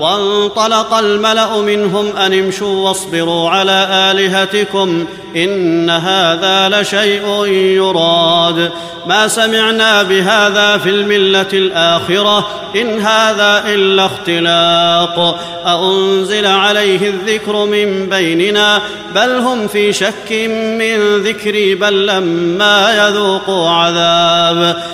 وانطلق الملأ منهم أن امشوا واصبروا على آلهتكم إن هذا لشيء يراد. ما سمعنا بهذا في الملة الآخرة إن هذا إلا اختلاق. أأنزل عليه الذكر من بيننا؟ بل هم في شك من ذكري بل لما يذوقوا عذاب.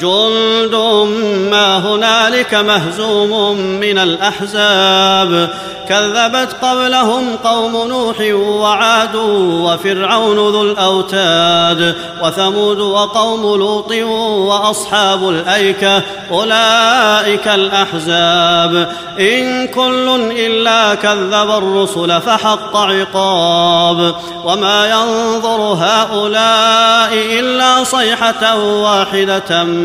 جند ما هنالك مهزوم من الاحزاب كذبت قبلهم قوم نوح وعاد وفرعون ذو الاوتاد وثمود وقوم لوط واصحاب الايكه اولئك الاحزاب ان كل الا كذب الرسل فحق عقاب وما ينظر هؤلاء الا صيحه واحدة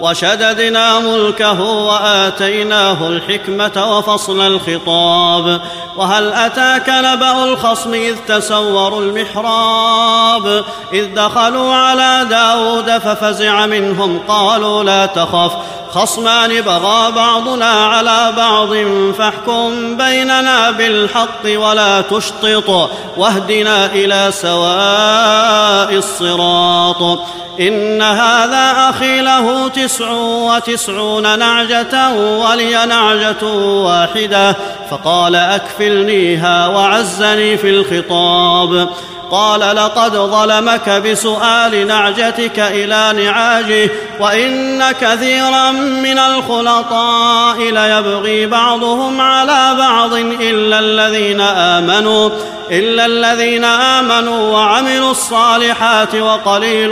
وشددنا ملكه وآتيناه الحكمة وفصل الخطاب وهل أتاك نبأ الخصم إذ تسوروا المحراب إذ دخلوا على داود ففزع منهم قالوا لا تخف خصمان بغى بعضنا على بعض فاحكم بيننا بالحق ولا تشطط واهدنا إلى سواء الصراط إن هذا أخي له تسع وتسعون نعجة ولي نعجة واحدة فقال اكفلنيها وعزني في الخطاب. قال لقد ظلمك بسؤال نعجتك إلى نعاجه وإن كثيرا من الخلطاء ليبغي بعضهم على بعض إلا الذين آمنوا إلا الذين آمنوا وعملوا الصالحات وقليل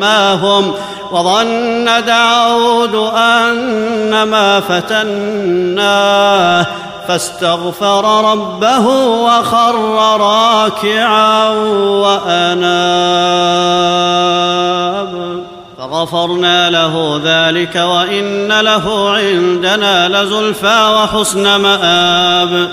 ما هم. وظن داود انما فتناه. فاستغفر ربه وخر راكعا وأناب. فغفرنا له ذلك وإن له عندنا لزلفى وحسن مآب.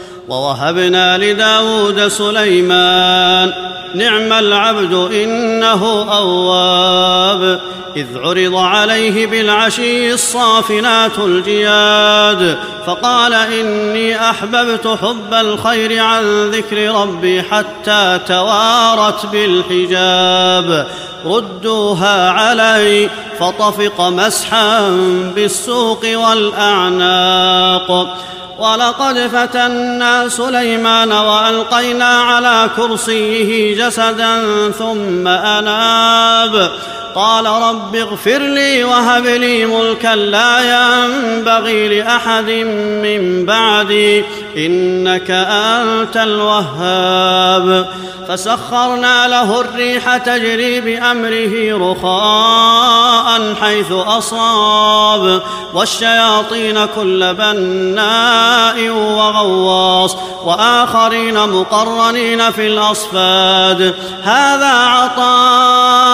ووهبنا لداود سليمان. نعم العبد إنه أواب. إذ عرض عليه بالعشي الصافنات الجياد. فقال إني أحببت حب الخير عن ذكر ربي حتى توارت بالحجاب. ردوها علي فطفق مسحا بالسوق والأعناق. ولقد فتنا سليمان وألقينا على كرسيه جسدا ثم أناب. قال رب اغفر لي وهب لي ملكا لا ينبغي لأحد من بعدي إنك أنت الوهاب. فسخرنا له الريح تجري بأمره رخاء حيث أصاب. والشياطين كل بناء وغواص وآخرين مقرنين في الأصفاد. هذا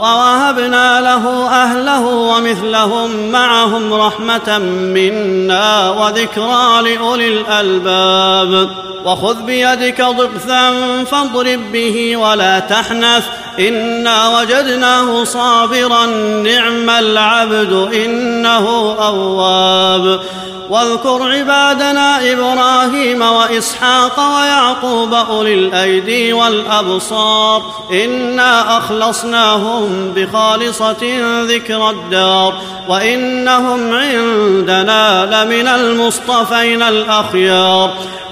ووهبنا له أهله ومثلهم معهم رحمة منا وذكرى لأولي الألباب. وخذ بيدك ضغثا فاضرب به ولا تحنث. إنا وجدناه صابرا نعم العبد إنه أواب. واذكر عبادنا إبراهيم وإسحاق ويعقوب أولي الأيدي والأبصار. إنا أخلصناهم بخالصة ذكر الدار. وإنهم عندنا لمن المصطفين الأخيار.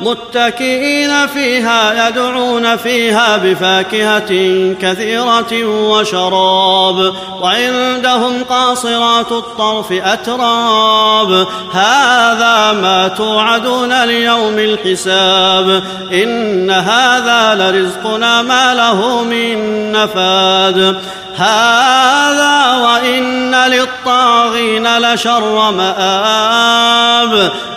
متكئين فيها يدعون فيها بفاكهة كثيرة وشراب. وعندهم قاصرات الطرف أتراب. هذا ما توعدون ليوم الحساب. إن هذا لرزقنا ما له من نفاد. هذا وإن للطاغين لشر مآب.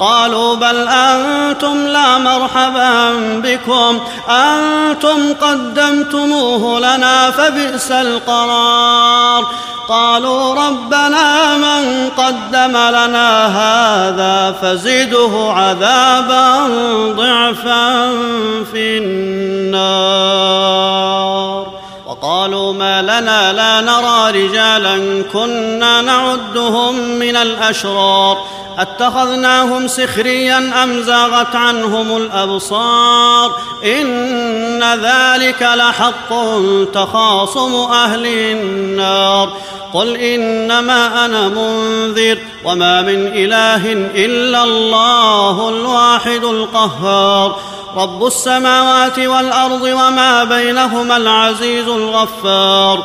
قالوا بل أنتم لا مرحبا بكم أنتم قدمتموه لنا فبئس القرار. قالوا ربنا من قدم لنا هذا فزده عذابا ضعفا في النار. وقالوا ما لنا لا نرى رجالا كنا نعدهم من الأشرار. أتخذناهم سخريا أم زاغت عنهم الأبصار؟ إن ذلك لحق تخاصم أهل النار. قل إنما أنا منذر وما من إله إلا الله الواحد القهار. رب السماوات والأرض وما بينهما العزيز الغفار.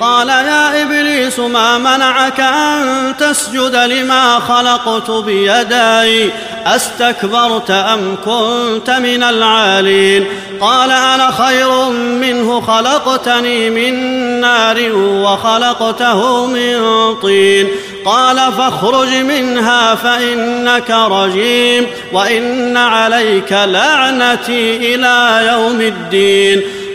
قال يا إبليس ما منعك أن تسجد لما خلقت بيدي؟ أستكبرت أم كنت من العالين؟ قال أنا خير منه خلقتني من نار وخلقته من طين. قال فاخرج منها فإنك رجيم وإن عليك لعنتي إلى يوم الدين.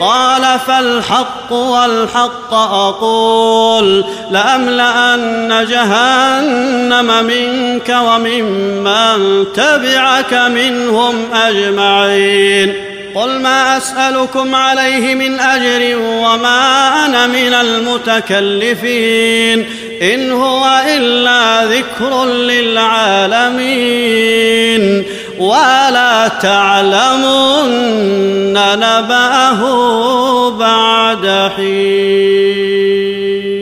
قال فالحق والحق أقول لأملأن جهنم منك وممن تبعك منهم أجمعين قل ما أسألكم عليه من أجر وما أنا من المتكلفين إن هو إلا ذكر للعالمين ولا تعلمن. نبأه بعد حين